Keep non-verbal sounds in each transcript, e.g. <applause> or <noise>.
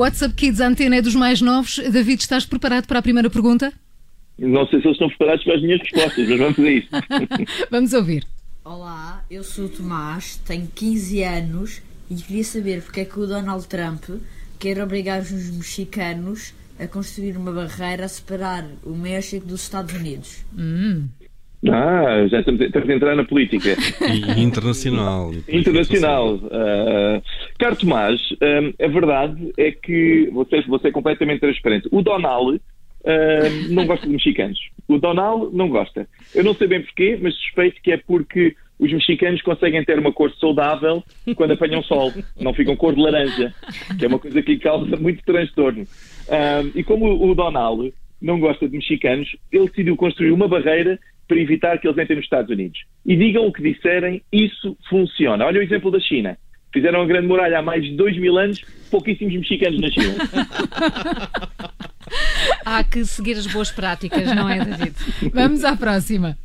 WhatsApp Kids, a antena é dos mais novos. David, estás preparado para a primeira pergunta? Não sei se eles estão preparados para as minhas respostas, mas vamos a isso. <laughs> vamos ouvir. Olá, eu sou o Tomás, tenho 15 anos e queria saber porque é que o Donald Trump quer obrigar os mexicanos a construir uma barreira a separar o México dos Estados Unidos. Hum. Ah, já estamos, estamos a entrar na política. <laughs> E internacional. internacional. Uh, Caro Tomás, um, a verdade é que você, você é completamente transparente. O Donald uh, não gosta de mexicanos. O Donald não gosta. Eu não sei bem porquê, mas suspeito que é porque os mexicanos conseguem ter uma cor saudável quando apanham sol. Não ficam cor de laranja, que é uma coisa que causa muito transtorno. Um, e como o Donald não gosta de mexicanos, ele decidiu construir uma barreira para evitar que eles entrem nos Estados Unidos. E digam o que disserem, isso funciona. Olha o exemplo da China. Fizeram a Grande Muralha há mais de dois mil anos, pouquíssimos mexicanos na China. <laughs> Há que seguir as boas práticas, não é, David? Vamos à próxima.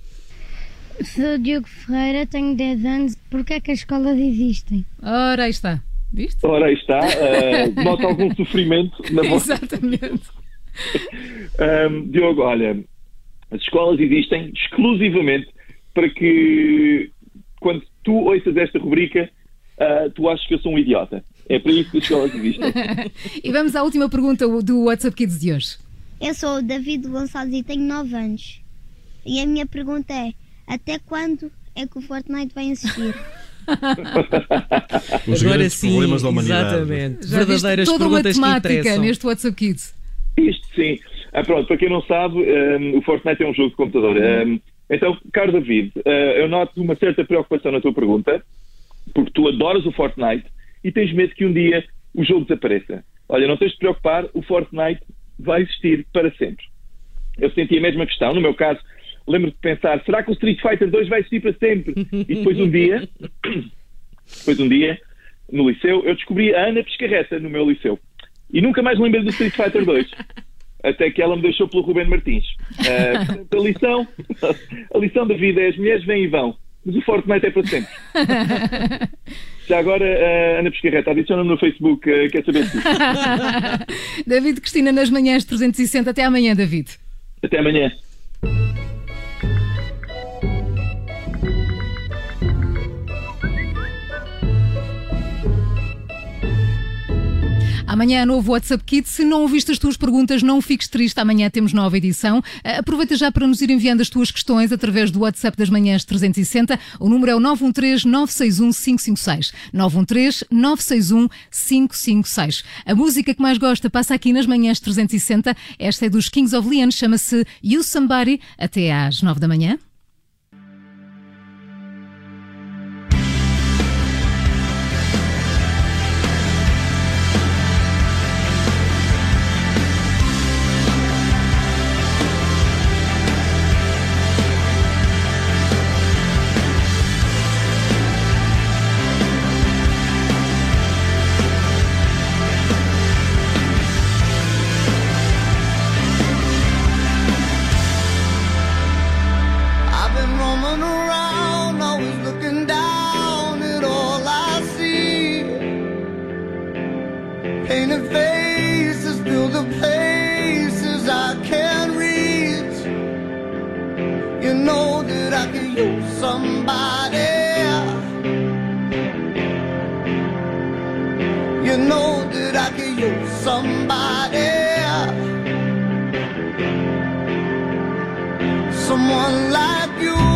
Sou Diogo Ferreira, tenho 10 anos. Porquê é que as escolas existem? Ora, aí está. Viste? Ora, aí está. Uh, nota algum sofrimento na <laughs> vossa. Exatamente. um, Diogo, olha, as escolas existem exclusivamente para que, quando tu ouças esta rubrica, uh, tu achas que eu sou um idiota. É para isso que as escolas existem. e vamos à última pergunta do WhatsApp Kids de hoje. Eu sou o David Gonçalves e tenho 9 anos. E a minha pergunta é: até quando é que o Fortnite vai existir? <laughs> Os Agora grandes sim, problemas da humanidade. exatamente. Já Verdadeiras toda uma perguntas que temática neste WhatsApp Kids. Isto sim. Ah, pronto, para quem não sabe, um, o Fortnite é um jogo de computador. Um, então, caro David, uh, eu noto uma certa preocupação na tua pergunta, porque tu adoras o Fortnite e tens medo que um dia o jogo desapareça. Olha, não tens de te preocupar, o Fortnite vai existir para sempre. Eu senti a mesma questão, no meu caso, lembro de pensar, será que o Street Fighter 2 vai existir para sempre? E depois um dia, <coughs> depois um dia, no liceu, eu descobri a Ana Pescarreta no meu liceu. E nunca mais lembrei do Street Fighter 2. Até que ela me deixou pelo Ruben Martins. Uh, a lição, <laughs> a lição da vida é as mulheres vêm e vão, mas o Fortnite é para sempre. <laughs> Já agora, uh, Ana Pescarreta, adiciona-me no Facebook, uh, quer saber se. <laughs> David Cristina nas manhãs 360. Até amanhã, David. Até amanhã. Amanhã novo WhatsApp Kids. Se não ouviste as tuas perguntas, não fiques triste. Amanhã temos nova edição. Uh, Aproveita já para nos ir enviando as tuas questões através do WhatsApp das manhãs 360. O número é o 913 961 556. 913 961 556. A música que mais gosta passa aqui nas manhãs 360. Esta é dos Kings of Leon, chama-se You Somebody. Até às 9 da manhã. Painted faces fill the places I can't reach. You know that I could use somebody. You know that I could use somebody. Someone like you